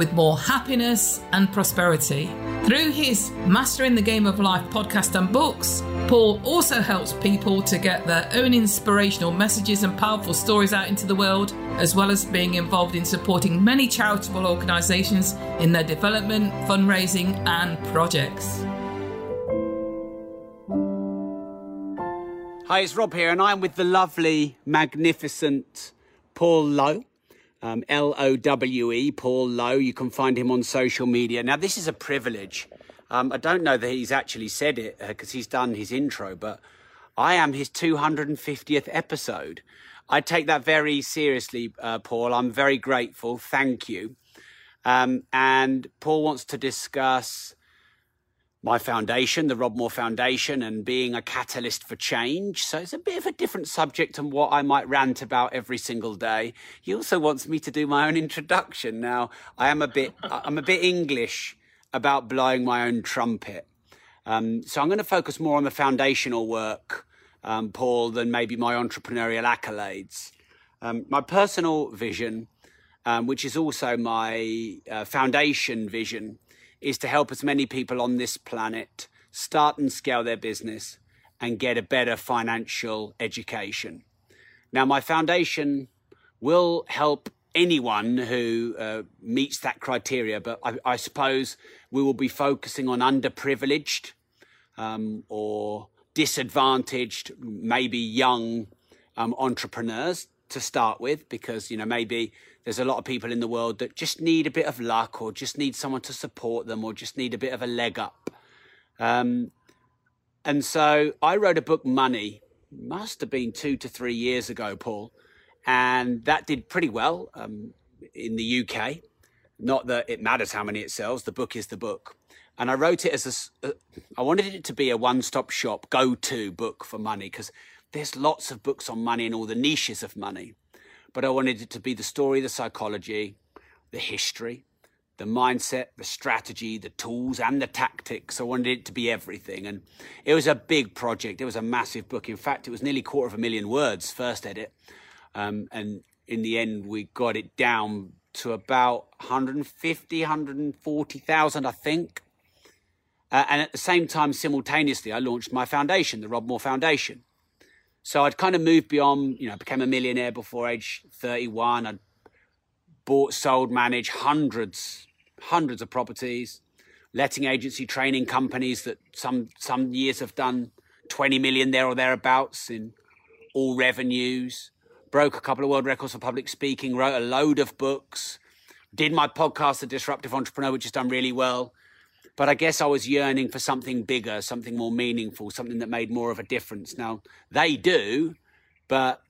with more happiness and prosperity. Through his Mastering the Game of Life podcast and books, Paul also helps people to get their own inspirational messages and powerful stories out into the world, as well as being involved in supporting many charitable organisations in their development, fundraising, and projects. Hi, it's Rob here, and I'm with the lovely, magnificent Paul Lowe. Um, L O W E, Paul Lowe. You can find him on social media. Now, this is a privilege. Um, I don't know that he's actually said it because uh, he's done his intro, but I am his 250th episode. I take that very seriously, uh, Paul. I'm very grateful. Thank you. Um, and Paul wants to discuss my foundation, the Rob Moore Foundation, and being a catalyst for change. So it's a bit of a different subject than what I might rant about every single day. He also wants me to do my own introduction. Now, I am a bit, I'm a bit English about blowing my own trumpet. Um, so I'm going to focus more on the foundational work, um, Paul, than maybe my entrepreneurial accolades. Um, my personal vision, um, which is also my uh, foundation vision, is to help as many people on this planet start and scale their business and get a better financial education. Now, my foundation will help anyone who uh, meets that criteria, but I, I, suppose we will be focusing on underprivileged um, or disadvantaged, maybe young um, entrepreneurs to start with, because you know maybe there's a lot of people in the world that just need a bit of luck, or just need someone to support them, or just need a bit of a leg up. Um, and so I wrote a book, Money, must have been two to three years ago, Paul and that did pretty well um, in the UK. Not that it matters how many it sells; the book is the book. And I wrote it as a, uh, I wanted it to be a one-stop shop, go-to book for money because there's lots of books on money and all the niches of money. But I wanted it to be the story, the psychology, the history, the mindset, the strategy, the tools, and the tactics. I wanted it to be everything. And it was a big project. It was a massive book. In fact, it was nearly a quarter of a million words, first edit. Um, and in the end, we got it down to about 150, 140,000, I think. Uh, and at the same time, simultaneously, I launched my foundation, the Rob Moore Foundation. So I'd kind of moved beyond, you know, became a millionaire before age 31. I'd bought, sold, managed hundreds, hundreds of properties, letting agency training companies that some some years have done 20 million there or thereabouts in all revenues broke a couple of world records for public speaking, wrote a load of books, did my podcast, The Disruptive Entrepreneur, which has done really well. But I guess I was yearning for something bigger, something more meaningful, something that made more of a difference. Now, they do, but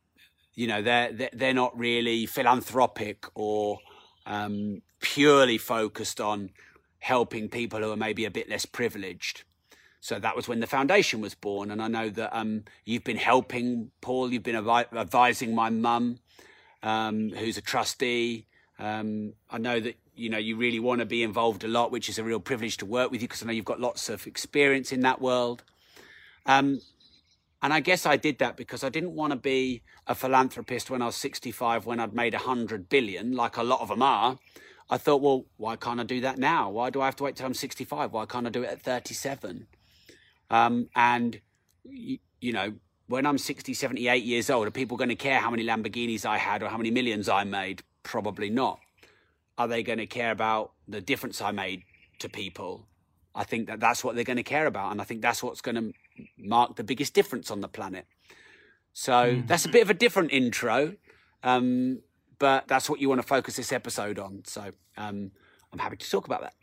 you know they're they're not really philanthropic or um, purely focused on helping people who are maybe a bit less privileged. So that was when the foundation was born. And I know that um, you've been helping Paul, you've been advising my mum, um, who's a trustee. Um, I know that you know you really want to be involved a lot, which is a real privilege to work with you because I know you've got lots of experience in that world. Um, and I guess I did that because I didn't want to be a philanthropist when I was 65, when I'd made 100 billion, like a lot of them are. I thought, well, why can't I do that now? Why do I have to wait till I'm 65? Why can't I do it at 37? Um, and, you, you know, when I'm 60, 78 years old, are people going to care how many Lamborghinis I had or how many millions I made? Probably not. Are they going to care about the difference I made to people? I think that that's what they're going to care about. And I think that's what's going to mark the biggest difference on the planet. So mm. that's a bit of a different intro. Um, but that's what you want to focus this episode on. So um, I'm happy to talk about that.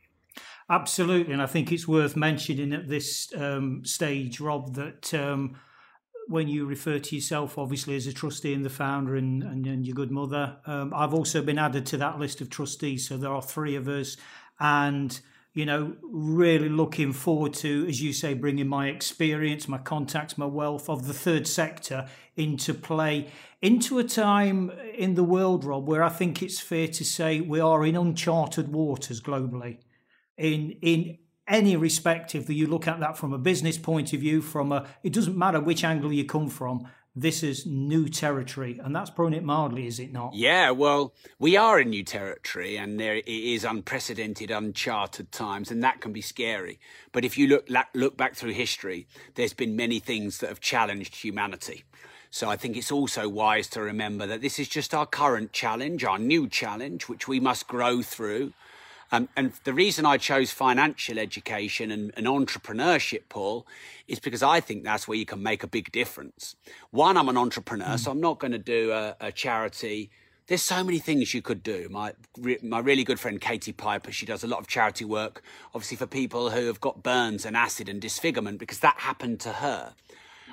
Absolutely, and I think it's worth mentioning at this um, stage, Rob, that um, when you refer to yourself, obviously as a trustee and the founder, and, and, and your good mother, um, I've also been added to that list of trustees. So there are three of us, and you know, really looking forward to, as you say, bringing my experience, my contacts, my wealth of the third sector into play, into a time in the world, Rob, where I think it's fair to say we are in uncharted waters globally. In in any respect, if you look at that from a business point of view, from a, it doesn't matter which angle you come from, this is new territory, and that's putting it mildly, is it not? Yeah, well, we are in new territory, and there it is unprecedented, uncharted times, and that can be scary. But if you look look back through history, there's been many things that have challenged humanity. So I think it's also wise to remember that this is just our current challenge, our new challenge, which we must grow through. Um, and the reason I chose financial education and, and, entrepreneurship, Paul, is because I think that's where you can make a big difference. One, I'm an entrepreneur, mm. so I'm not going to do a, a, charity. There's so many things you could do. My my really good friend Katie Piper, she does a lot of charity work, obviously for people who have got burns and acid and disfigurement, because that happened to her.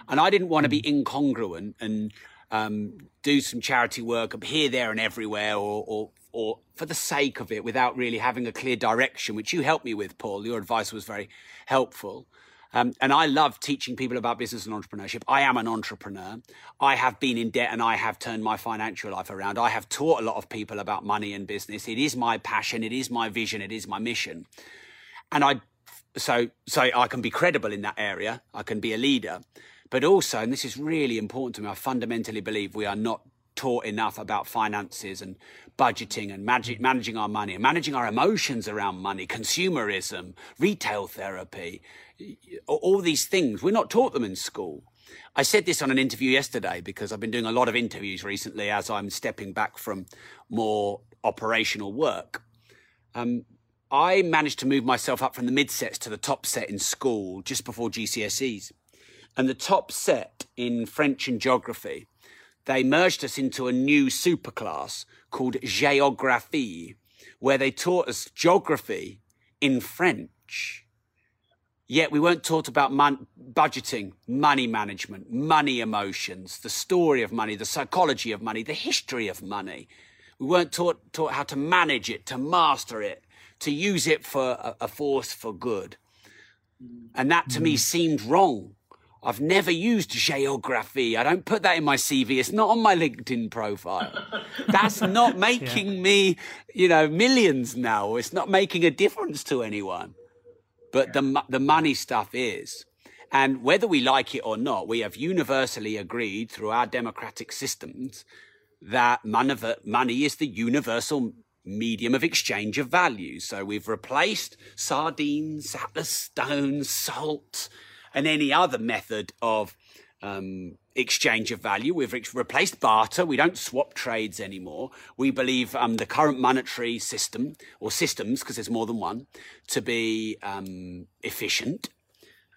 And I didn't want to be mm. incongruent and um, do some charity work up here, there, and everywhere, or, or or for the sake of it without really having a clear direction, which you helped me with, Paul. Your advice was very helpful. Um, and I love teaching people about business and entrepreneurship. I am an entrepreneur. I have been in debt and I have turned my financial life around. I have taught a lot of people about money and business. It is my passion. It is my vision. It is my mission. And I, so, so I can be credible in that area. I can be a leader. But also, and this is really important to me, I fundamentally believe we are not taught enough about finances and budgeting and managing, managing our money and managing our emotions around money, consumerism, retail therapy, all these things. We're not taught them in school. I said this on an interview yesterday because I've been doing a lot of interviews recently as I'm stepping back from more operational work. Um, I managed to move myself up from the mid sets to the top set in school just before GCSEs. And the top set in French and geography they merged us into a new superclass called Géographie, where they taught us geography in French. Yet we weren't taught about mon- budgeting, money management, money emotions, the story of money, the psychology of money, the history of money. We weren't taught, taught how to manage it, to master it, to use it for a, a force for good. And that to mm. me seemed wrong I've never used Géographie. I don't put that in my CV. It's not on my LinkedIn profile. That's not making yeah. me, you know, millions now. It's not making a difference to anyone. But the, the money stuff is. And whether we like it or not, we have universally agreed through our democratic systems that money is the universal medium of exchange of value. So we've replaced sardines, atlas stones, salt, and any other method of um, exchange of value. We've replaced barter. We don't swap trades anymore. We believe um, the current monetary system or systems, because there's more than one, to be um, efficient,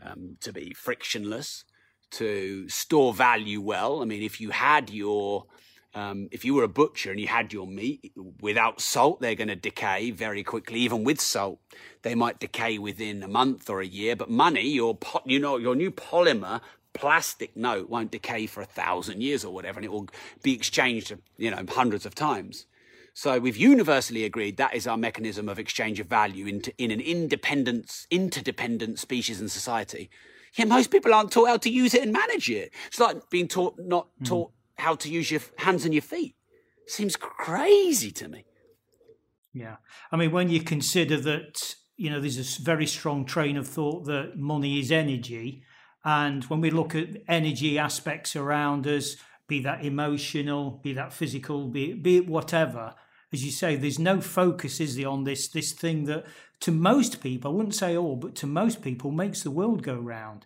um, to be frictionless, to store value well. I mean, if you had your um, if you were a butcher and you had your meat without salt, they're going to decay very quickly. Even with salt, they might decay within a month or a year. But money, your po- you know, your new polymer plastic note won't decay for a thousand years or whatever, and it will be exchanged, you know, hundreds of times. So we've universally agreed that is our mechanism of exchange of value into, in an independent, interdependent species and society. Yeah, most people aren't taught how to use it and manage it. It's like being taught not mm. How to use your hands and your feet. Seems crazy to me. Yeah. I mean, when you consider that, you know, there's a very strong train of thought that money is energy. And when we look at energy aspects around us, be that emotional, be that physical, be, it, be it whatever, as you say, there's no focus, is there, on this this thing that to most people, I wouldn't say all, but to most people makes the world go round.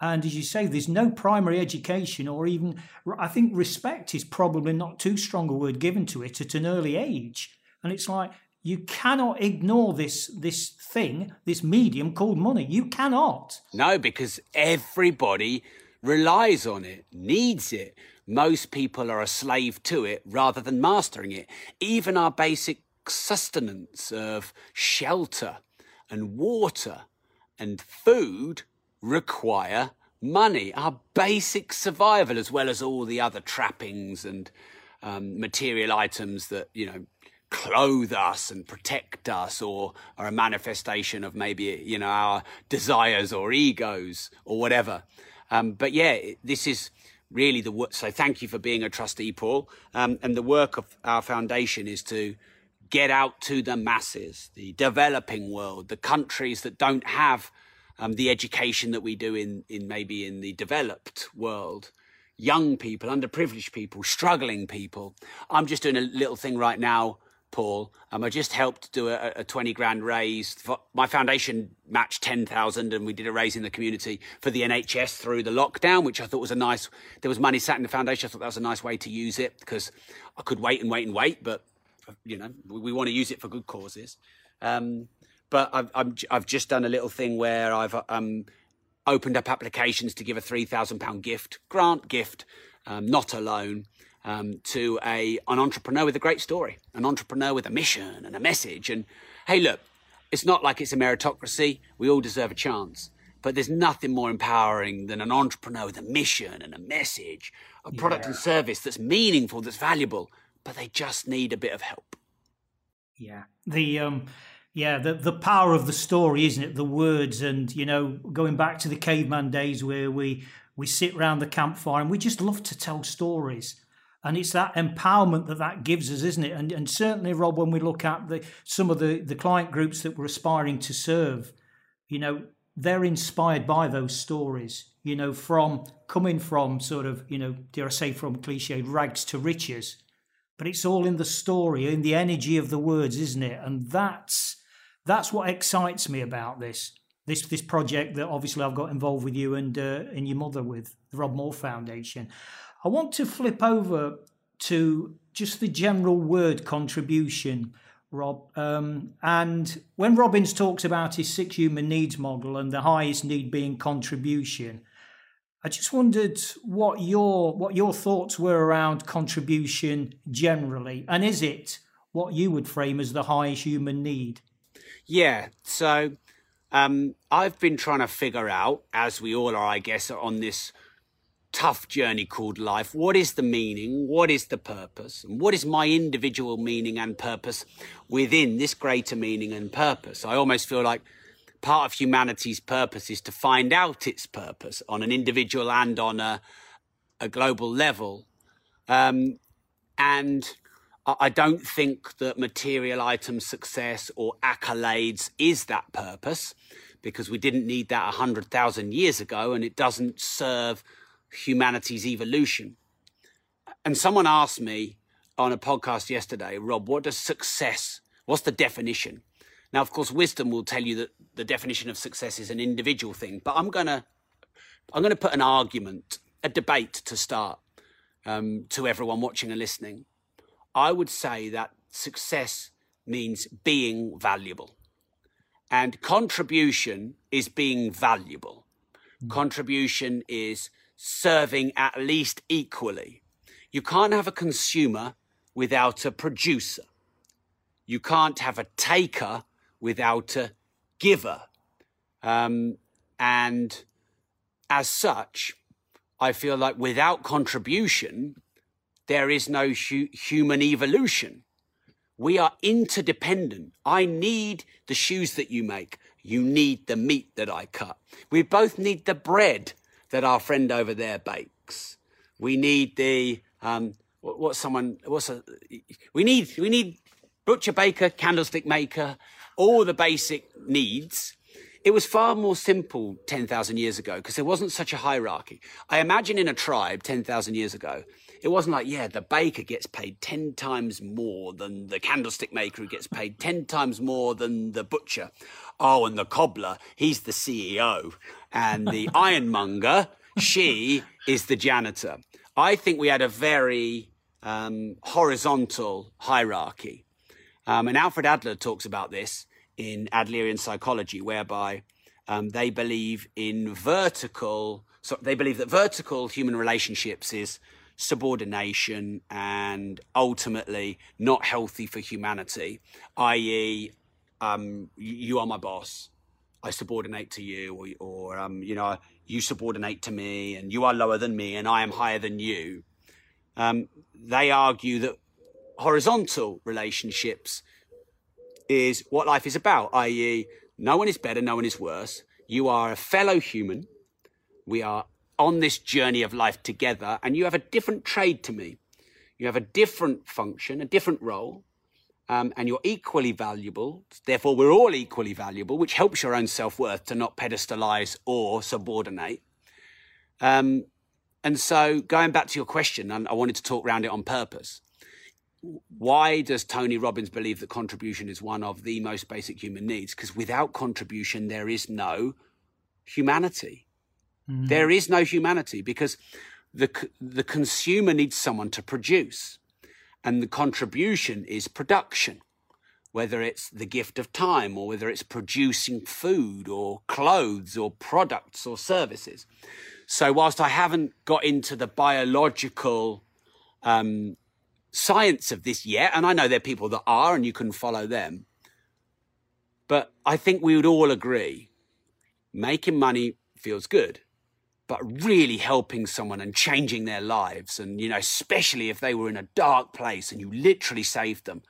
And as you say, there's no primary education or even, I think respect is probably not too strong a word given to it at an early age. And it's like, you cannot ignore this this thing, this medium called money. You cannot. No, because everybody relies on it, needs it. Most people are a slave to it rather than mastering it. Even our basic sustenance of shelter and water and food require money, our basic survival, as well as all the other trappings and um, material items that, you know, clothe us and protect us or are a manifestation of maybe, you know, our desires or egos or whatever. Um, but yeah, this is really the work. So thank you for being a trustee, Paul. Um, and the work of our foundation is to get out to the masses, the developing world, the countries that don't have um, the education that we do in, in maybe in the developed world young people, underprivileged people, struggling people. I'm just doing a little thing right now Paul. Um, I just helped do a, a 20 grand raise. My foundation matched 10,000 and we did a raise in the community for the NHS through the lockdown, which I thought was a nice, there was money sat in the foundation. I thought that was a nice way to use it because I could wait and wait and wait, but you know, we, we want to use it for good causes. Um, but I've, i have just done a little thing where I've um, opened up applications to give a £3,000 gift, grant gift, um, not a loan um, to a an entrepreneur with a great story, an entrepreneur with a mission and a message. And hey, look, it's not like it's a meritocracy. We all deserve a chance. But there's nothing more empowering than an entrepreneur with a mission and a message, a product yeah. and service that's meaningful, that's valuable, but they just need a bit of help. Yeah. The um yeah, the the power of the story, isn't it? The words and you know, going back to the caveman days where we we sit around the campfire and we just love to tell stories. And it's that empowerment that that gives us isn't it? And, and certainly rob when we look at the some of the the client groups that we're aspiring to serve you know they're inspired by those stories you know from coming from sort of you know dare i say from cliche rags to riches. But it's all in the story in the energy of the words isn't it? And that's that's what excites me about this this this project that obviously I've got involved with you and uh, and your mother with the Rob Moore Foundation. I want to flip over to just the general word contribution, Rob. Um, and when Robbins talks about his six human needs model and the highest need being contribution, I just wondered what your what your thoughts were around contribution generally, and is it what you would frame as the highest human need? Yeah. So um, I've been trying to figure out, as we all are, I guess, on this tough journey called life. What is the meaning? What is the purpose? And what is my individual meaning and purpose within this greater meaning and purpose? I almost feel like part of humanity's purpose is to find out its purpose on an individual and on a, a global level. Um, and I don't think that material item success or accolades is that purpose because we didn't need that 100,000 years ago and it doesn't serve humanity's evolution. And someone asked me on a podcast yesterday, Rob, what does success, what's the definition? Now, of course, wisdom will tell you that the definition of success is an individual thing, but I'm going to, I'm going to put an argument, a debate to start um, to everyone watching and listening. I would say that success means being valuable. And contribution is being valuable. Mm. Contribution is serving at least equally. You can't have a consumer without a producer. You can't have a taker without a giver. Um, and as such, I feel like without contribution, there is no hu- human evolution. We are interdependent. I need the shoes that you make. You need the meat that I cut. We both need the bread that our friend over there bakes. We need the um, what, what's someone what's a we need we need butcher baker, candlestick maker, all the basic needs. It was far more simple 10,000 years ago because there wasn't such a hierarchy. I imagine in a tribe 10,000 years ago, it wasn't like, yeah, the baker gets paid 10 times more than the candlestick maker who gets paid 10 times more than the butcher. Oh, and the cobbler, he's the CEO and the ironmonger, she is the janitor. I think we had a very um, horizontal hierarchy. Um, and Alfred Adler talks about this in Adlerian psychology, whereby um, they believe in vertical, so they believe that vertical human relationships is subordination and ultimately not healthy for humanity, i.e., um, you are my boss I subordinate to you, or, or um, you know, you subordinate to me, and you are lower than me, and I am higher than you. Um, they argue that horizontal relationships is what life is about, i.e., no one is better, no one is worse. You are a fellow human. We are on this journey of life together, and you have a different trade to me. You have a different function, a different role, um, and you're equally valuable. Therefore, we're all equally valuable, which helps your own self worth to not pedestalize or subordinate. Um, and so, going back to your question, and I wanted to talk around it on purpose. Why does Tony Robbins believe that contribution is one of the most basic human needs? Because without contribution, there is no humanity. Mm. There is no humanity because the, the consumer needs someone to produce, and the contribution is production whether it's the gift of time or whether it's producing food or clothes or products or services. So, whilst I haven't got into the biological um, science of this yet, and I know there are people that are, and you can follow them, but I think we would all agree making money feels good, but really helping someone and changing their lives, and, you know, especially if they were in a dark place and you literally saved them,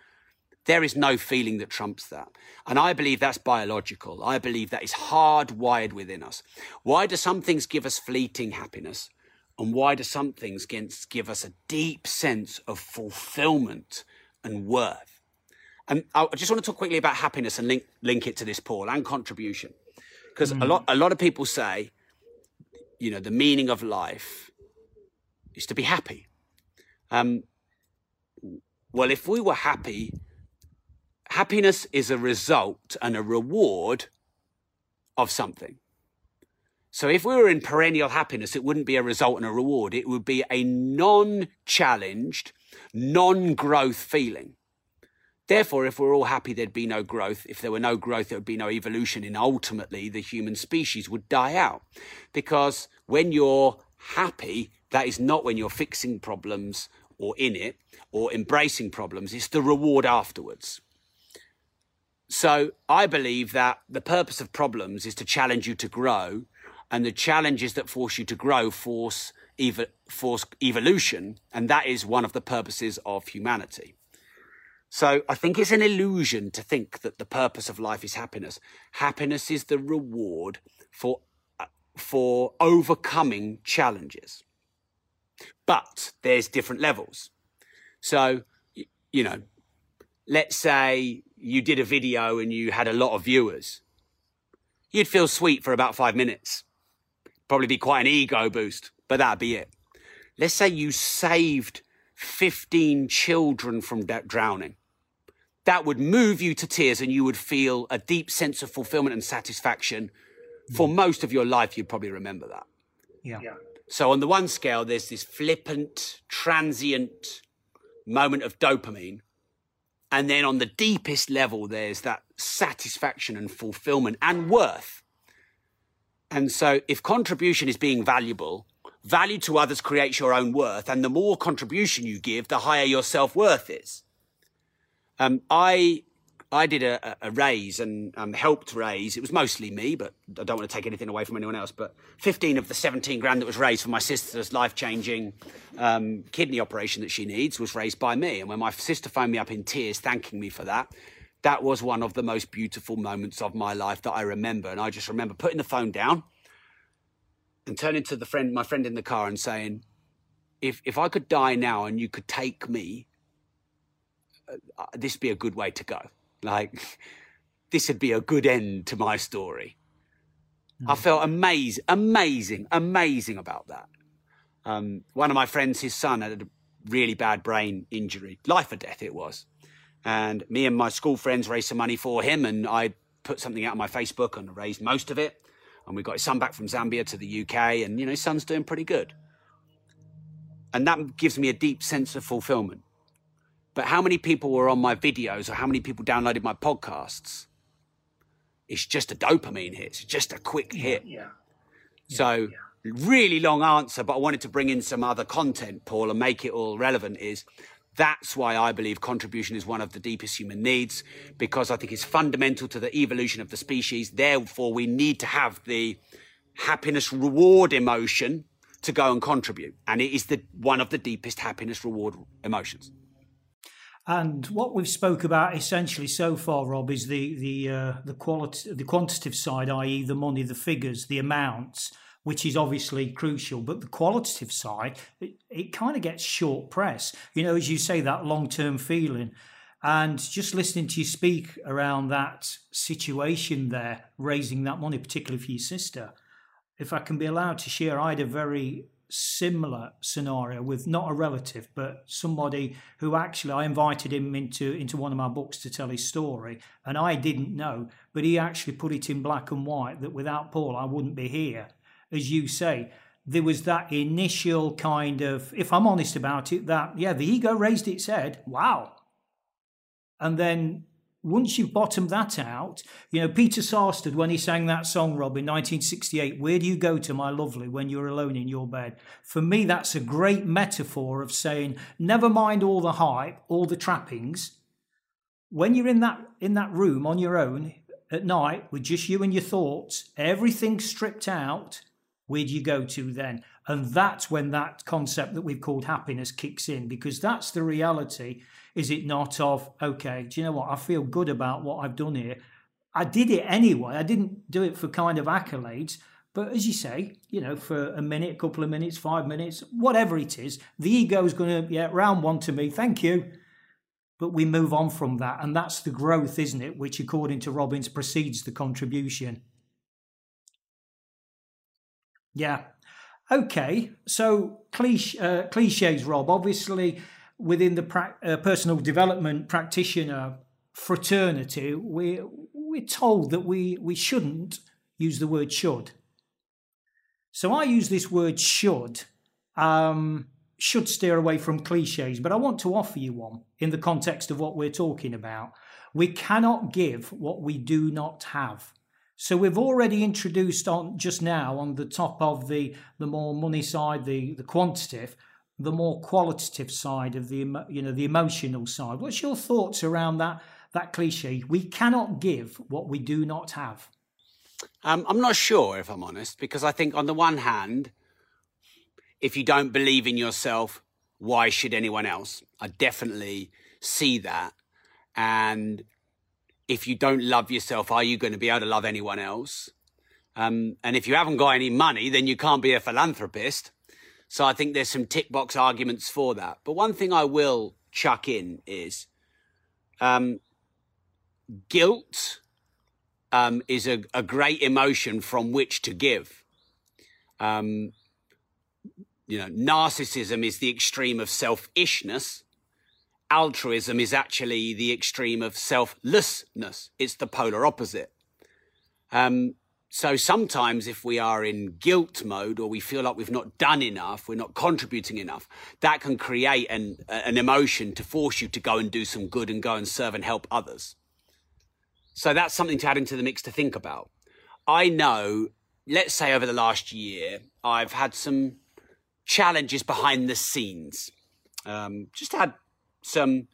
there is no feeling that trumps that. And I believe that's biological. I believe that is hardwired within us. Why do some things give us fleeting happiness? And why do some things give us a deep sense of fulfillment and worth? And I just want to talk quickly about happiness and link, link it to this, Paul, and contribution. Because mm. a, lot, a lot of people say, you know, the meaning of life is to be happy. Um, well, if we were happy, happiness is a result and a reward of something. So if we were in perennial happiness, it wouldn't be a result and a reward. It would be a non challenged, non growth feeling. Therefore, if we're all happy, there'd be no growth. If there were no growth, there would be no evolution. And ultimately, the human species would die out. Because when you're happy, that is not when you're fixing problems or in it or embracing problems. It's the reward afterwards. So I believe that the purpose of problems is to challenge you to grow, and the challenges that force you to grow force, ev- force evolution, and that is one of the purposes of humanity. So I think it's an illusion to think that the purpose of life is happiness. Happiness is the reward for uh, for overcoming challenges. But there's different levels. So you know, let's say you did a video and you had a lot of viewers, you'd feel sweet for about five minutes. Probably be quite an ego boost, but that'd be it. Let's say you saved 15 children from drowning. That would move you to tears and you would feel a deep sense of fulfillment and satisfaction. For mm. most of your life, you'd probably remember that. Yeah. yeah. So, on the one scale, there's this flippant, transient moment of dopamine and then on the deepest level, there's that satisfaction and fulfillment and worth. And so if contribution is being valuable, value to others creates your own worth. And the more contribution you give, the higher your self worth is. Um, I I did a, a raise and um, helped raise. It was mostly me, but I don't want to take anything away from anyone else. But 15 of the 17 grand that was raised for my sister's life changing um, kidney operation that she needs was raised by me. And when my sister phoned me up in tears, thanking me for that, that was one of the most beautiful moments of my life that I remember. And I just remember putting the phone down and turning to the friend, my friend in the car, and saying, "If if I could die now and you could take me, uh, uh this be a good way to go." Like, this would be a good end to my story. Mm. I hmm. felt amazing, amazing, amazing about that. Um, one of my friends, his son, had a really bad brain injury, life or death it was. And me and my school friends raised some money for him, and I put something out on my Facebook and raised most of it. And we got his son back from Zambia to the UK, and you know, his son's doing pretty good. And that gives me a deep sense of fulfillment. But how many people were on my videos or how many people downloaded my podcasts? It's just a dopamine hit. It's just a quick hit. Yeah. yeah. So, yeah. really long answer, but I wanted to bring in some other content, Paul, and make it all relevant. Is that's why I believe contribution is one of the deepest human needs because I think it's fundamental to the evolution of the species. Therefore, we need to have the happiness reward emotion to go and contribute. And it is the one of the deepest happiness reward emotions. And what we've spoke about essentially so far, Rob, is the the uh, the quality, the quantitative side, i.e., the money, the figures, the amounts, which is obviously crucial. But the qualitative side, it, it kind of gets short press. You know, as you say, that long term feeling. And just listening to you speak around that situation there, raising that money, particularly for your sister, if I can be allowed to share, I had a very similar scenario with not a relative, but somebody who actually I invited him into into one of my books to tell his story, and I didn't know, but he actually put it in black and white that without Paul I wouldn't be here. As you say, there was that initial kind of, if I'm honest about it, that yeah, the ego raised its head, wow, and then once you've bottomed that out, you know, Peter Sarstedt, when he sang that song, Rob, in 1968, Where do you go to, my lovely, when you're alone in your bed? For me, that's a great metaphor of saying, never mind all the hype, all the trappings. When you're in that in that room on your own at night with just you and your thoughts, everything stripped out, where do you go to then? And that's when that concept that we've called happiness kicks in, because that's the reality is it not of, okay, do you know what? I feel good about what I've done here. I did it anyway. I didn't do it for kind of accolades. But as you say, you know, for a minute, a couple of minutes, five minutes, whatever it is, the ego is going to, yeah, round one to me, thank you. But we move on from that. And that's the growth, isn't it? Which, according to Robbins, precedes the contribution. Yeah. Okay. So, cliche, uh, cliches, Rob. Obviously, within the pra- uh, personal development practitioner fraternity, we we're told that we we shouldn't use the word should. So I use this word should. Um, should steer away from cliches, but I want to offer you one in the context of what we're talking about. We cannot give what we do not have. So we've already introduced on just now on the top of the the more money side, the the quantitative, the more qualitative side of the you know the emotional side. What's your thoughts around that that cliche? We cannot give what we do not have. Um, I'm not sure if I'm honest, because I think on the one hand, if you don't believe in yourself, why should anyone else? I definitely see that. And if you don't love yourself, are you going to be able to love anyone else? Um, and if you haven't got any money, then you can't be a philanthropist. So I think there's some tick box arguments for that. But one thing I will chuck in is um, guilt um, is a, a, great emotion from which to give. Um, you know, narcissism is the extreme of selfishness. Altruism is actually the extreme of selflessness. It's the polar opposite. Um, so sometimes if we are in guilt mode or we feel like we've not done enough, we're not contributing enough, that can create an, an emotion to force you to go and do some good and go and serve and help others. So that's something to add into the mix to think about. I know, let's say over the last year, I've had some challenges behind the scenes. Um, just had some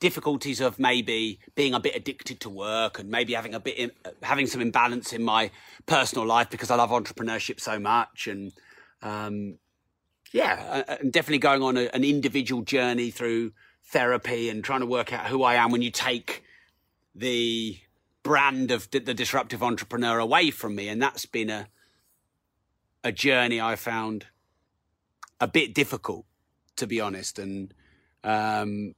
difficulties of maybe being a bit addicted to work and maybe having a bit in, having some imbalance in my personal life because I love entrepreneurship so much and um, yeah, and definitely going on a, an individual journey through therapy and trying to work out who I am when you take the brand of the disruptive entrepreneur away from me. And that's been a a journey I found a bit difficult to be honest. And um,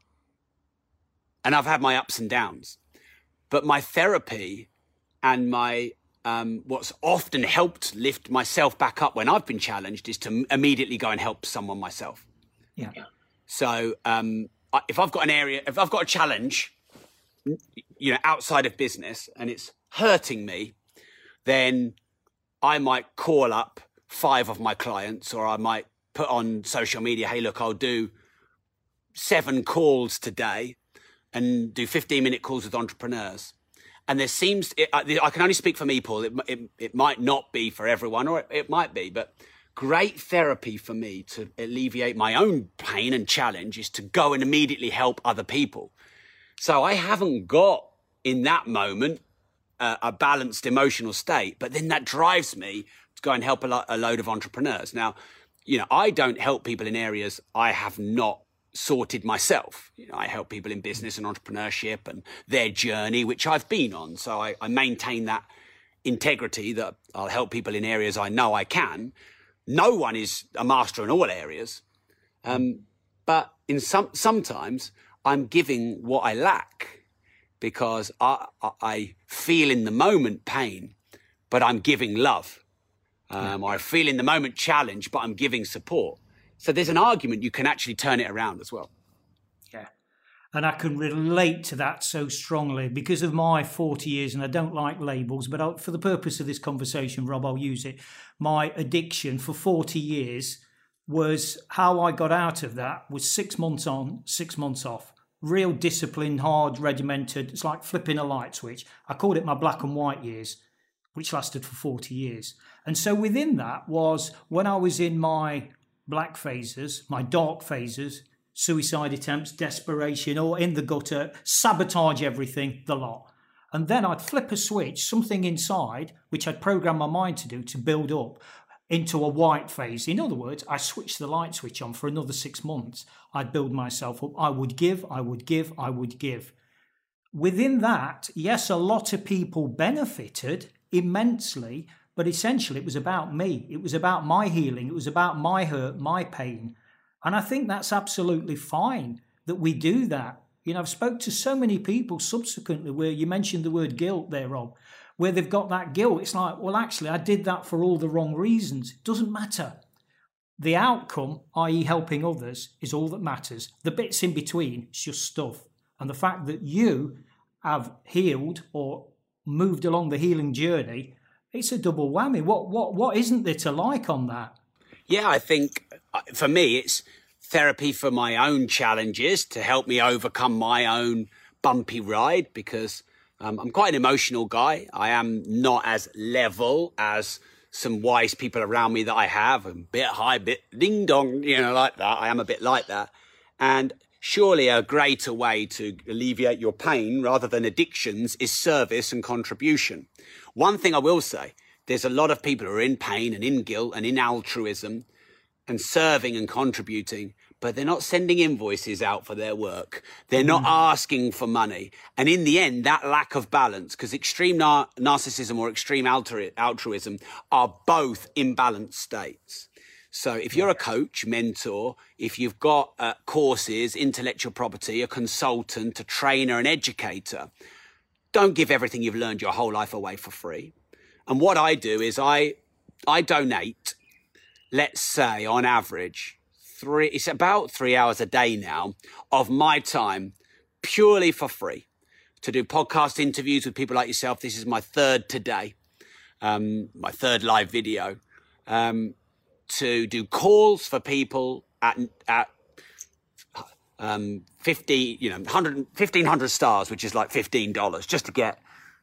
and I've had my ups and downs. But my therapy and my um, what's often helped lift myself back up when I've been challenged is to immediately go and help someone myself. Yeah. So um, if I've got an area, if I've got a challenge, you know, outside of business and it's hurting me, then I might call up five of my clients or I might put on social media, hey, look, I'll do seven calls today and do 15 minute calls with entrepreneurs. And there seems, it, I, I, can only speak for me, Paul. It, it, it, might not be for everyone, or it, it might be, but great therapy for me to alleviate my own pain and challenge is to go and immediately help other people. So I haven't got in that moment uh, a balanced emotional state, but then that drives me to go and help a, lo- a load of entrepreneurs. Now, you know, I don't help people in areas I have not sorted myself. You know, I help people in business and entrepreneurship and their journey, which I've been on. So I, I maintain that integrity that I'll help people in areas I know I can. No one is a master in all areas. Um, but in some, sometimes I'm giving what I lack because I, I feel in the moment pain, but I'm giving love. Um, I feel in the moment challenge, but I'm giving support. So there's an argument you can actually turn it around as well. Yeah. And I can relate to that so strongly because of my 40 years, and I don't like labels, but I'll, for the purpose of this conversation, Rob, I'll use it. My addiction for 40 years was how I got out of that was six months on, six months off. Real disciplined, hard, regimented. It's like flipping a light switch. I called it my black and white years, which lasted for 40 years. And so within that was when I was in my black phases, my dark phases, suicide attempts, desperation, or in the gutter, sabotage everything, the lot. And then I'd flip a switch, something inside, which I'd program my mind to do to build up into a white phase. In other words, I switched the light switch on for another six months. I'd build myself up. I would give, I would give, I would give. Within that, yes, a lot of people benefited immensely, but essentially it was about me. It was about my healing. It was about my hurt, my pain. And I think that's absolutely fine that we do that. You know, I've spoke to so many people subsequently where you mentioned the word guilt there, Rob where they've got that guilt. It's like, well, actually, I did that for all the wrong reasons. It doesn't matter. The outcome, i.e., helping others, is all that matters. The bits in between, it's just stuff. And the fact that you have healed or moved along the healing journey, it's a double whammy. What what what isn't there to like on that? Yeah, I think uh, for me, it's therapy for my own challenges to help me overcome my own bumpy ride because um, I'm quite an emotional guy. I am not as level as some wise people around me that I have, a bit high, bit ding dong, you know, like that. I am a bit like that. And surely a greater way to alleviate your pain rather than addictions is service and contribution. One thing I will say, there's a lot of people who are in pain and in guilt and in altruism and serving and contributing but they're not sending invoices out for their work. They're not mm. asking for money. And in the end, that lack of balance, because extreme nar- narcissism or extreme altruism are both imbalanced states. So if you're a coach, mentor, if you've got uh, courses, intellectual property, a consultant, a trainer, an educator, don't give everything you've learned your whole life away for free. And what I do is I, I donate, let's say on average, three, it's about three hours a day now of my time purely for free to do podcast interviews with people like yourself. This is my third today, um, my third live video, um, to do calls for people at, at um, 50, you know, 100, 1500 stars, which is like $15 just to get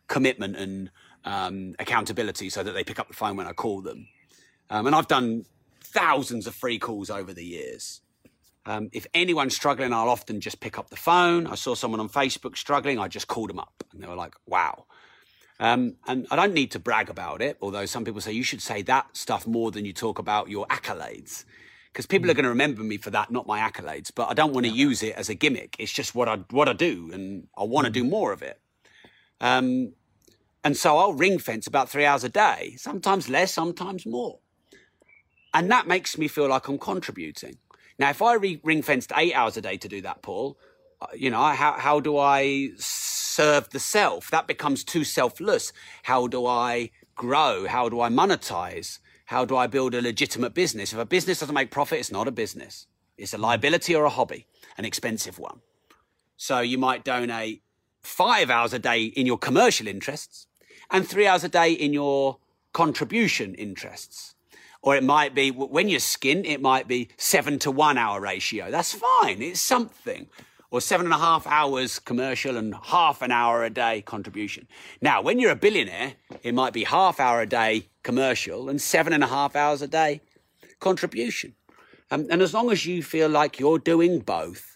commitment and um, accountability so that they pick up the phone when I call them. Um, and I've done thousands of free calls over the years. Um, if anyone's struggling, I'll often just pick up the phone. I saw someone on Facebook struggling, I just called them up and they were like, wow. Um, and I don't need to brag about it, although some people say you should say that stuff more than you talk about your accolades. Because people mm. are going to remember me for that, not my accolades. But I don't want to yeah. use it as a gimmick. It's just what I what I do, and I want to mm. do more of it. Um, and so I'll ring fence about three hours a day, sometimes less, sometimes more. And that makes me feel like I'm contributing. Now, if I re- ring fenced eight hours a day to do that, Paul, you know, how, how do I serve the self? That becomes too selfless. How do I grow? How do I monetize? How do I build a legitimate business? If a business doesn't make profit, it's not a business. It's a liability or a hobby, an expensive one. So you might donate five hours a day in your commercial interests and three hours a day in your contribution interests. Or it might be, when you're skint, it might be seven to one hour ratio. That's fine. It's something. Or seven and a half hours commercial and half an hour a day contribution. Now, when you're a billionaire, it might be half hour a day commercial and seven and a half hours a day contribution. Um, and as long as you feel like you're doing both,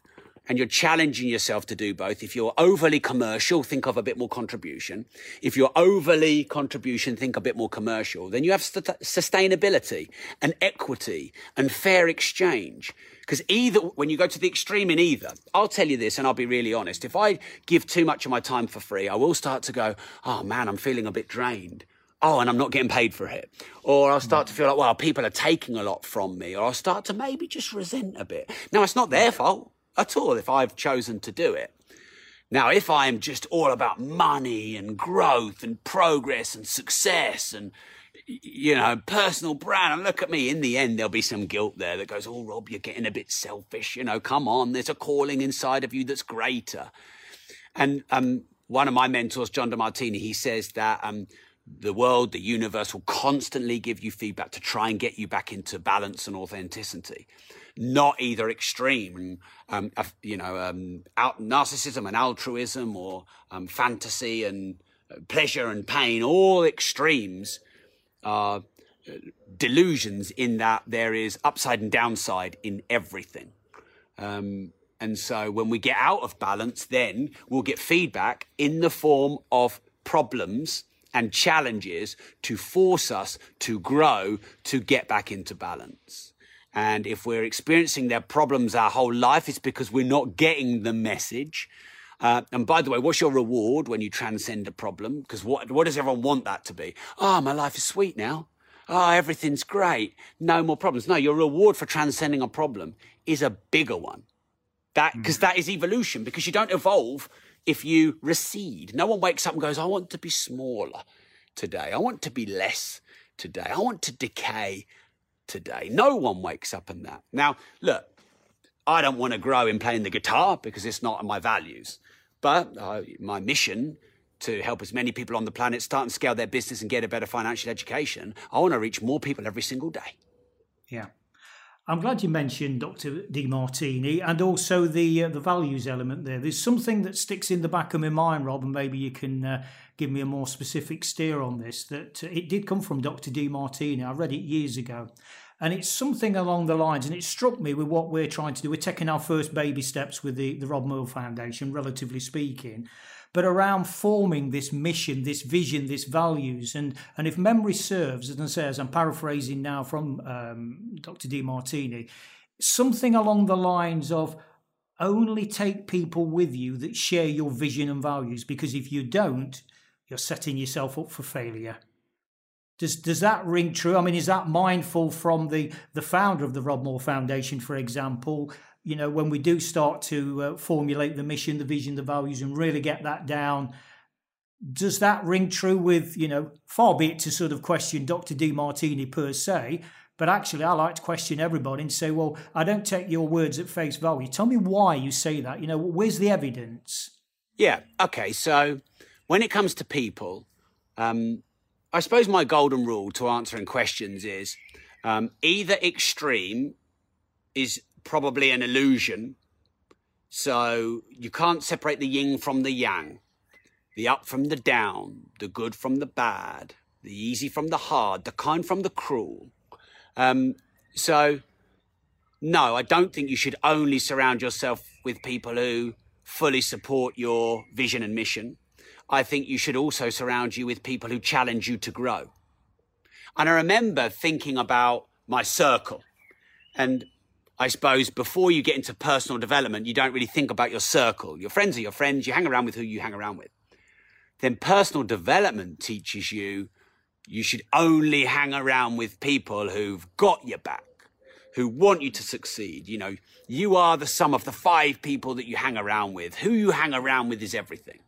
and you're challenging yourself to do both. If you're overly commercial, think of a bit more contribution. If you're overly contribution, think a bit more commercial. Then you have st- sustainability and equity and fair exchange. Because either, when you go to the extreme in either, I'll tell you this and I'll be really honest. If I give too much of my time for free, I will start to go, oh man, I'm feeling a bit drained. Oh, and I'm not getting paid for it. Or I'll start to feel like, well, people are taking a lot from me. Or I'll start to maybe just resent a bit. Now, it's not their fault at all if I've chosen to do it. Now, if I'm just all about money and growth and progress and success and you know, personal brand. And look at me. In the end, there'll be some guilt there that goes, Oh, Rob, you're getting a bit selfish. You know, come on. There's a calling inside of you that's greater. And um, one of my mentors, John Demartini, he says that um, the world, the universe will constantly give you feedback to try and get you back into balance and authenticity, not either extreme, um, you know, um, out narcissism and altruism or um, fantasy and uh, pleasure and pain, all extremes uh, delusions in that there is upside and downside in everything. Um, and so when we get out of balance, then we'll get feedback in the form of problems and challenges to force us to grow to get back into balance. And if we're experiencing their problems our whole life, it's because we're not getting the message. Uh, and by the way, what's your reward when you transcend a problem? Because what, what does everyone want that to be? Oh, my life is sweet now. Oh, everything's great. No more problems. No, your reward for transcending a problem is a bigger one. That, because hmm. mm. that is evolution, because you don't evolve if you recede. No one wakes up and goes, I want to be smaller today. I want to be less today. I want to decay today. No one wakes up in that. Now, look, I don't want to grow in playing the guitar because it's not my values. But uh, my mission to help as many people on the planet start and scale their business and get a better financial education, I want to reach more people every single day. Yeah. I'm glad you mentioned Dr. Demartini and also the uh, the values element there. There's something that sticks in the back of my mind, Rob, and maybe you can uh, give me a more specific steer on this. That uh, it did come from Dr. Demartini. I read it years ago, and it's something along the lines, and it struck me with what we're trying to do. We're taking our first baby steps with the, the Rob Moore Foundation, relatively speaking, but around forming this mission, this vision, this values. And, and if memory serves, as I say, as I'm paraphrasing now from um, Dr. Demartini, something along the lines of only take people with you that share your vision and values, because if you don't, you're setting yourself up for failure. Does does that ring true? I mean, is that mindful from the the founder of the Rob Moore Foundation, for example? You know, when we do start to uh, formulate the mission, the vision, the values, and really get that down, does that ring true with you know? Far be it to sort of question Dr. Demartini per se, but actually, I like to question everybody and say, well, I don't take your words at face value. Tell me why you say that. You know, where's the evidence? Yeah. Okay. So when it comes to people, um, I suppose my golden rule to answering questions is um, either extreme is probably an illusion. So you can't separate the yin from the yang, the up from the down, the good from the bad, the easy from the hard, the kind from the cruel. Um, so, no, I don't think you should only surround yourself with people who fully support your vision and mission. I think you should also surround you with people who challenge you to grow. And I remember thinking about my circle. And I suppose before you get into personal development, you don't really think about your circle. Your friends are your friends. You hang around with who you hang around with. Then personal development teaches you you should only hang around with people who've got your back, who want you to succeed. You know, you are the sum of the five people that you hang around with. Who you hang around with is everything.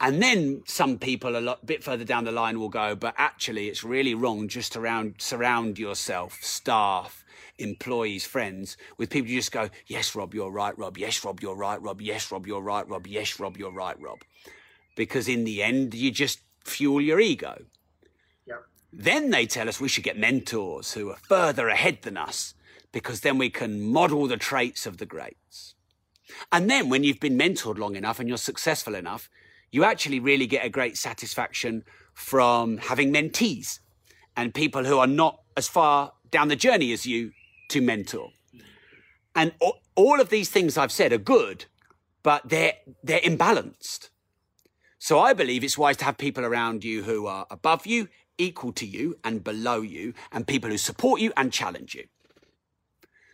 And then some people a lot bit further down the line will go, but actually it's really wrong just to around, surround yourself, staff, employees, friends, with people you just go, yes, Rob, you're right, Rob. Yes, Rob, you're right, Rob. Yes, Rob, you're right, Rob. Yes, Rob, you're right, Rob. Because in the end, you just fuel your ego. Yep. Then they tell us we should get mentors who are further ahead than us because then we can model the traits of the greats. And then when you've been mentored long enough and you're successful enough, you actually really get a great satisfaction from having mentees and people who are not as far down the journey as you to mentor. And all of these things I've said are good, but they're, they're imbalanced. So I believe it's wise to have people around you who are above you, equal to you, and below you, and people who support you and challenge you.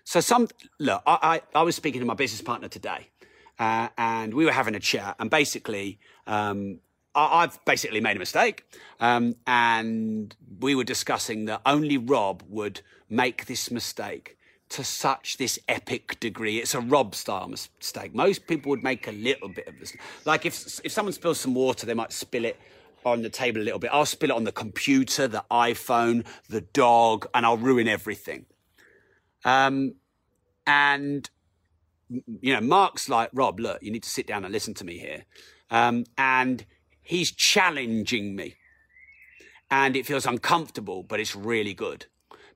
So some look, I, I, I was speaking to my business partner today, uh, and we were having a chat, and basically, um, I, have basically made a mistake, um, and we were discussing that only Rob would make this mistake to such this epic degree. It's a Rob style mistake. Most people would make a little bit of this. Like if if someone spills some water, they might spill it on the table a little bit. I'll spill it on the computer, the iPhone, the dog, and I'll ruin everything. Um, and you know, Mark's like, Rob, look, you need to sit down and listen to me here. Um, and he's challenging me. And it feels uncomfortable, but it's really good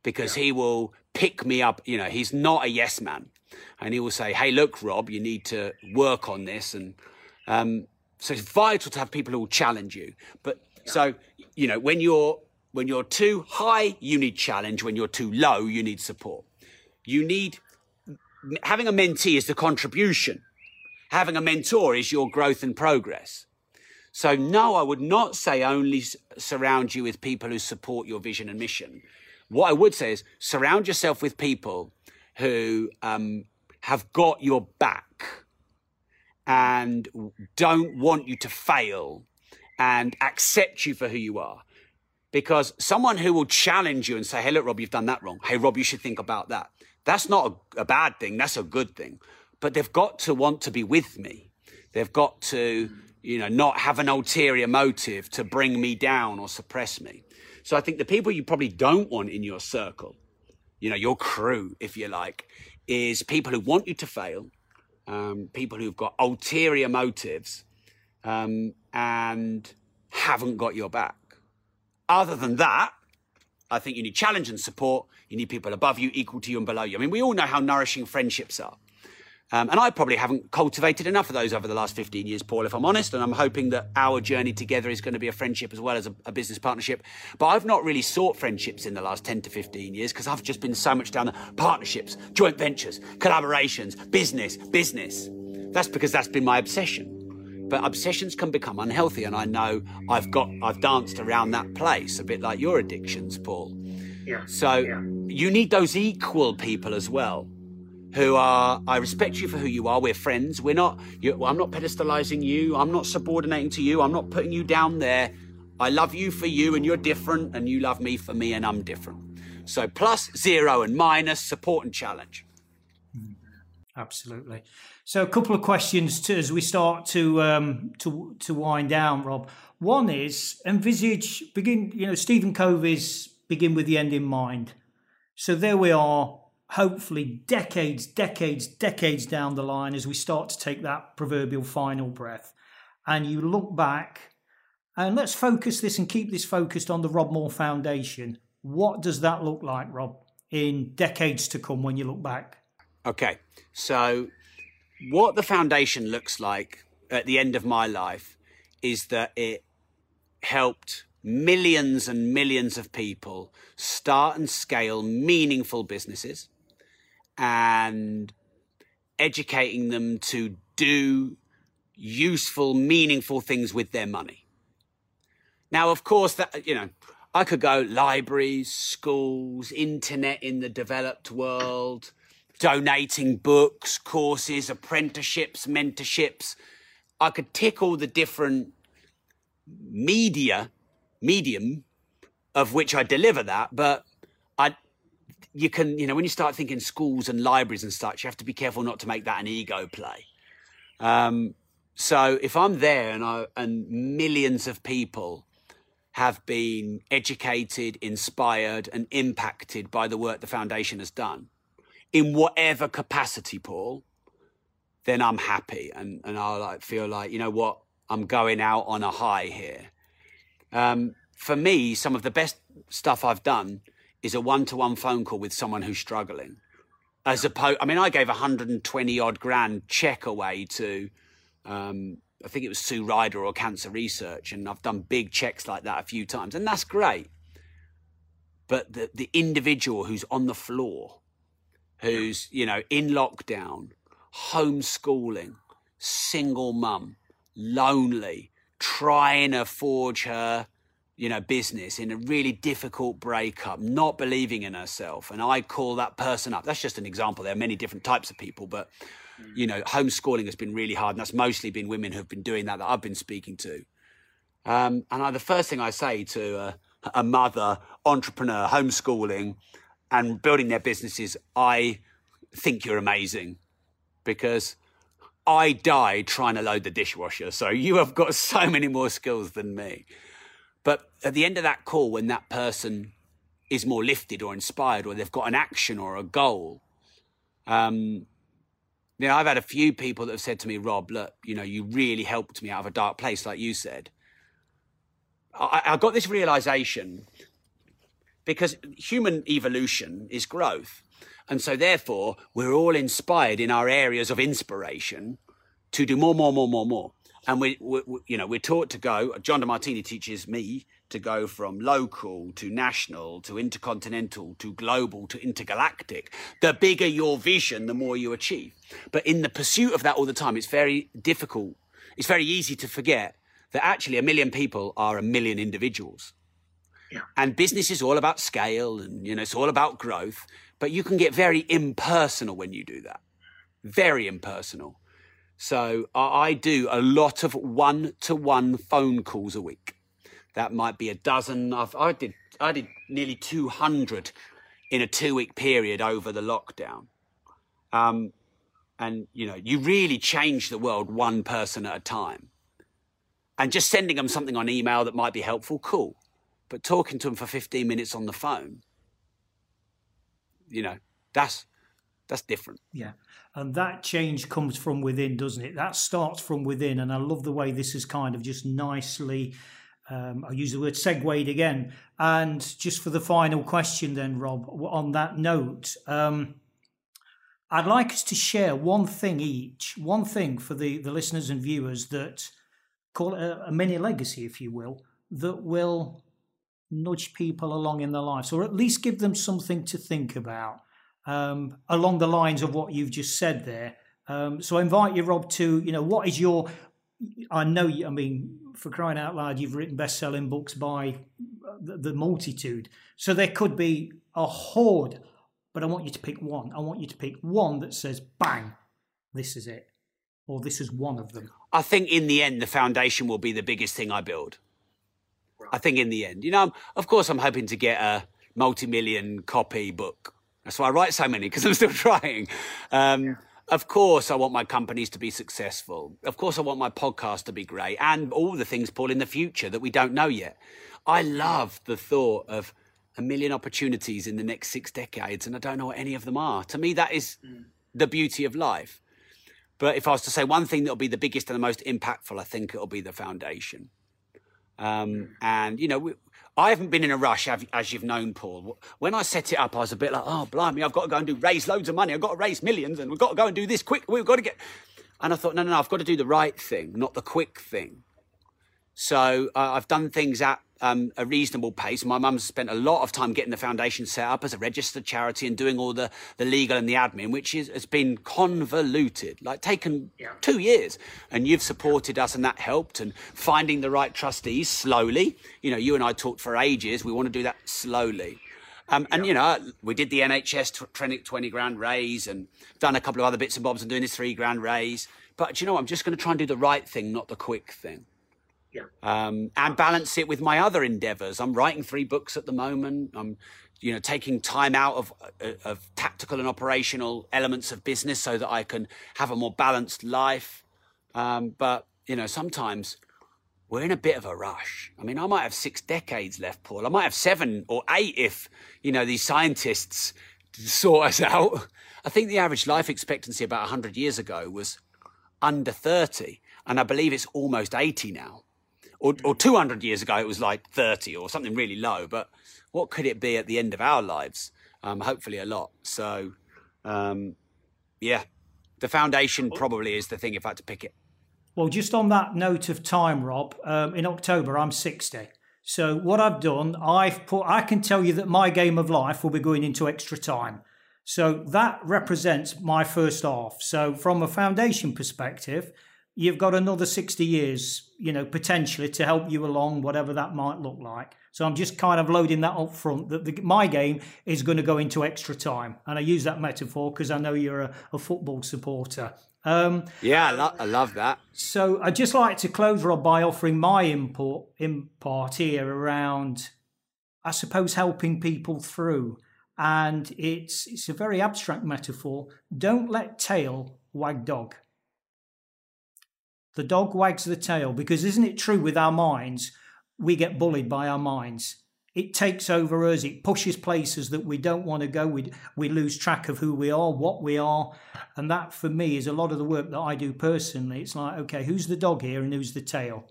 because yeah. he will pick me up. You know, he's not a yes man. And he will say, hey, look, Rob, you need to work on this. And um, so it's vital to have people who will challenge you. But yeah. so, you know, when you're when you're too high, you need challenge. When you're too low, you need support. You need having a mentee is the contribution. Having a mentor is your growth and progress. So no, I would not say only surround you with people who support your vision and mission. What I would say is surround yourself with people who um, have got your back and don't want you to fail and accept you for who you are. Because someone who will challenge you and say, hey, look, Rob, you've done that wrong. Hey, Rob, you should think about that. That's not a, a bad thing. That's a good thing. But they've got to want to be with me. They've got to, you know, not have an ulterior motive to bring me down or suppress me. So I think the people you probably don't want in your circle, you know, your crew, if you like, is people who want you to fail, um, people who've got ulterior motives, um, and haven't got your back. Other than that, I think you need challenge and support. You need people above you, equal to you, and below you. I mean, we all know how nourishing friendships are. Um, and I probably haven't cultivated enough of those over the last 15 years, Paul, if I'm honest. And I'm hoping that our journey together is going to be a friendship as well as a, a business partnership. But I've not really sought friendships in the last 10 to 15 years because I've just been so much down the partnerships, joint ventures, collaborations, business, business. That's because that's been my obsession. But obsessions can become unhealthy, and I know I've got I've danced around that place a bit like your addictions, Paul. Yeah. So yeah. you need those equal people as well who are I respect you for who you are. We're friends. We're not. You, I'm not pedestalizing you. I'm not subordinating to you. I'm not putting you down there. I love you for you, and you're different, and you love me for me, and I'm different. So plus, zero, and minus, support and challenge. Mm-hmm. Absolutely. So a couple of questions to, as we start to um, to to wind down, Rob. One is envisage begin. You know, Stephen Covey's begin with the end in mind. So there we are hopefully decades, decades, decades down the line as we start to take that proverbial final breath. And you look back, and let's focus this and keep this focused on the Rob Moore Foundation. What does that look like, Rob, in decades to come when you look back? Okay, so what the foundation looks like at the end of my life is that it helped millions and millions of people start and scale meaningful businesses and educating them to do useful, meaningful things with their money. Now, of course, that, you know, I could go libraries, schools, internet in the developed world, donating books, courses, apprenticeships, mentorships. I could tick all the different media, medium of which I deliver that, but I, you can, you know, when you start thinking schools and libraries and such, you have to be careful not to make that an ego play. Um, so if I'm there and I, and millions of people have been educated, inspired, and impacted by the work the foundation has done, in whatever capacity, Paul, then I'm happy and, and I like feel like, you know what, I'm going out on a high here. Um, for me, some of the best stuff I've done is a one-to-one phone call with someone who's struggling. As opposed, I mean, I gave 120 odd grand check away to, um, I think it was Sue Ryder or Cancer Research, and I've done big checks like that a few times, and that's great. But the the individual who's on the floor, who's, you know, in lockdown, homeschooling, single mum, lonely, trying to forge her, you know, business in a really difficult breakup, not believing in herself. And I call that person up. That's just an example. There are many different types of people, but, you know, homeschooling has been really hard. And that's mostly been women who've been doing that that I've been speaking to. Um, and I, the first thing I say to a, a mother, entrepreneur, homeschooling, and building their businesses, I think you're amazing because I died trying to load the dishwasher. So you have got so many more skills than me. But at the end of that call, when that person is more lifted or inspired, or they've got an action or a goal, um, you know, I've had a few people that have said to me, Rob, look, you know, you really helped me out of a dark place, like you said. I, I got this realization because human evolution is growth. And so, therefore, we're all inspired in our areas of inspiration to do more, more, more, more, more. And we, we, we you know, we're taught to go. John Demartini teaches me to go from local to national to intercontinental to global to intergalactic. The bigger your vision, the more you achieve. But in the pursuit of that all the time, it's very difficult. It's very easy to forget that actually a million people are a million individuals. Yeah. And business is all about scale and, you know, it's all about growth. But you can get very impersonal when you do that. Very impersonal. So I do a lot of one to one phone calls a week. That might be a dozen. I've, I did I did nearly 200 in a two week period over the lockdown. Um, and you know, you really change the world one person at a time. And just sending them something on email that might be helpful, cool. But talking to them for 15 minutes on the phone, you know, that's that's different. Yeah. And that change comes from within, doesn't it? That starts from within. And I love the way this is kind of just nicely, um, I use the word segued again. And just for the final question, then, Rob, on that note, um, I'd like us to share one thing each, one thing for the, the listeners and viewers that call it a, a mini legacy, if you will, that will nudge people along in their lives, or at least give them something to think about um, along the lines of what you've just said there. Um, so I invite you, Rob, to you know what is your I know, I mean, for crying out loud, you've written best selling books by the, the, multitude. So there could be a horde, but I want you to pick one. I want you to pick one that says, bang, this is it. Or this is one of them. I think in the end, the foundation will be the biggest thing I build. I think in the end, you know, of course, I'm hoping to get a multi-million copy book. That's why I write so many because I'm still trying. Um, yeah. Of course, I want my companies to be successful. Of course, I want my podcast to be great and all the things, Paul, in the future that we don't know yet. I love the thought of a million opportunities in the next six decades, and I don't know what any of them are. To me, that is mm. the beauty of life. But if I was to say one thing that'll be the biggest and the most impactful, I think it'll be the foundation. Um, and, you know, we, I haven't been in a rush, as you've known, Paul. When I set it up, I was a bit like, oh, blimey, I've got to go and do raise loads of money. I've got to raise millions and we've got to go and do this quick. We've got to get. And I thought, no, no, no, I've got to do the right thing, not the quick thing. So uh, I've done things at um, a reasonable pace. My mum's spent a lot of time getting the foundation set up as a registered charity and doing all the, the legal and the admin, which is, has been convoluted, like taken yeah. two years. And you've supported us and that helped and finding the right trustees slowly. You know, you and I talked for ages. We want to do that slowly. Um, and you know, we did the NHS 20, 20 grand raise and done a couple of other bits and bobs and doing this three grand raise. But you know, I'm just going to try and do the right thing, not the quick thing. Yeah. Um, and balance it with my other endeavors. I'm writing three books at the moment. I'm, you know, taking time out of, uh, of tactical and operational elements of business so that I can have a more balanced life. Um, but, you know, sometimes we're in a bit of a rush. I mean, I might have six decades left, Paul. I might have seven or eight if, you know, these scientists sort us out. I think the average life expectancy about 100 years ago was under 30. And I believe it's almost 80 now or, or 200 years ago, it was like 30 or something really low. But what could it be at the end of our lives? Um, hopefully, a lot. So, um, yeah, the foundation probably is the thing if I had to pick it. Well, just on that note of time, Rob, um, in October, I'm 60. So, what I've done, I've put, I can tell you that my game of life will be going into extra time. So that represents my first half. So from a foundation perspective, you've got another 60 years, you know, potentially to help you along, whatever that might look like. So I'm just kind of loading that up front that the, my game is going to go into extra time. And I use that metaphor because I know you're a, a football supporter. Um, yeah, I, lo- I, love that. So I'd just like to close, Rob, by offering my input, impart here around, I suppose, helping people through and it's it's a very abstract metaphor. Don't let tail wag dog. The dog wags the tail because isn't it true with our minds? We get bullied by our minds. It takes over us. It pushes places that we don't want to go. We we lose track of who we are, what we are, and that for me is a lot of the work that I do personally. It's like, okay, who's the dog here and who's the tail?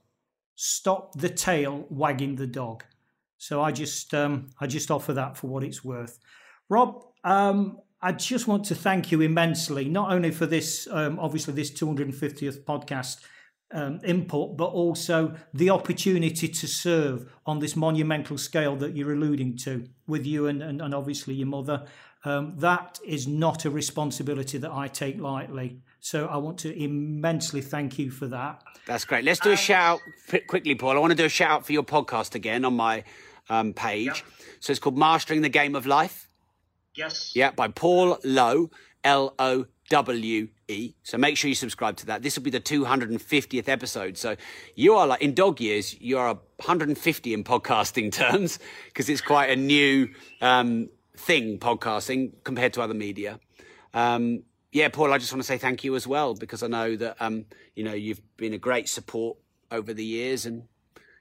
Stop the tail wagging the dog. So I just um, I just offer that for what it's worth. Rob, um, I just want to thank you immensely, not only for this, um, obviously this 250th podcast um, input, but also the opportunity to serve on this monumental scale that you're alluding to with you and, and, and obviously your mother. Um, that is not a responsibility that I take lightly. So I want to immensely thank you for that. That's great. Let's do a shout out quickly, Paul. I want to do a shout out for your podcast again on my um, page. Yep. So it's called Mastering the Game of Life. Yes. Yeah, by Paul Lowe, L O W E. So make sure you subscribe to that. This will be the 250th episode. So you are like, in dog years, you are 150 in podcasting terms because it's quite a new um, thing, podcasting, compared to other media. Um, yeah, Paul, I just want to say thank you as well because I know that, um, you know, you've been a great support over the years and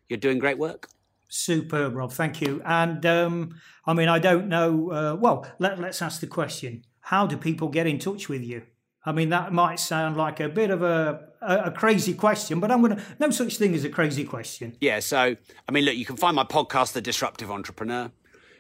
you're doing great work. Superb, Rob. Thank you. And um, I mean, I don't know. Uh, well, let, let's ask the question: How do people get in touch with you? I mean, that might sound like a bit of a, a, crazy question, but I'm going to, no such thing as a crazy question. Yeah. So, I mean, look, you can find my podcast, The Disruptive Entrepreneur.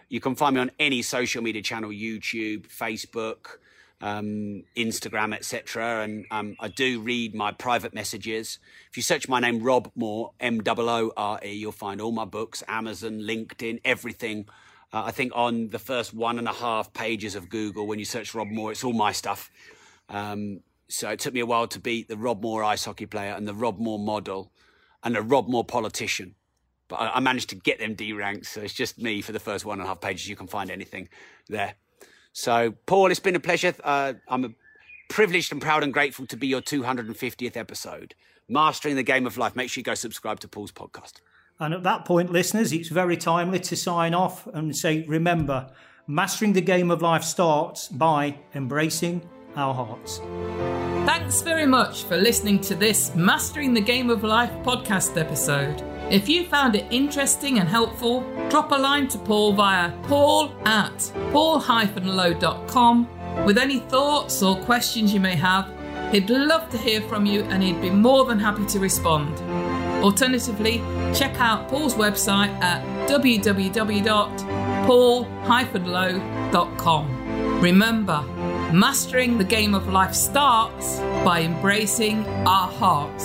You can find me on any social media channel YouTube, Facebook, um, Instagram, etc. And um, I do read my private messages. If you search my name, Rob Moore, M O O R E, you'll find all my books, Amazon, LinkedIn, everything. Uh, I think on the first one and a half pages of Google, when you search Rob Moore, it's all my stuff. Um, so it took me a while to beat the Rob Moore ice hockey player and the Rob Moore model and the Rob Moore politician. But I, I managed to get them D ranked. So it's just me for the first one and a half pages. You can find anything there. So, Paul, it's been a pleasure. Uh, I'm privileged and proud and grateful to be your 250th episode. Mastering the Game of Life. Make sure you go subscribe to Paul's podcast. And at that point, listeners, it's very timely to sign off and say, remember, mastering the game of life starts by embracing our hearts. Thanks very much for listening to this Mastering the Game of Life podcast episode. If you found it interesting and helpful, drop a line to Paul via paul at paul-lowe.com with any thoughts or questions you may have. He'd love to hear from you and he'd be more than happy to respond. Alternatively, check out Paul's website at www.paul-lowe.com. Remember, mastering the game of life starts by embracing our hearts.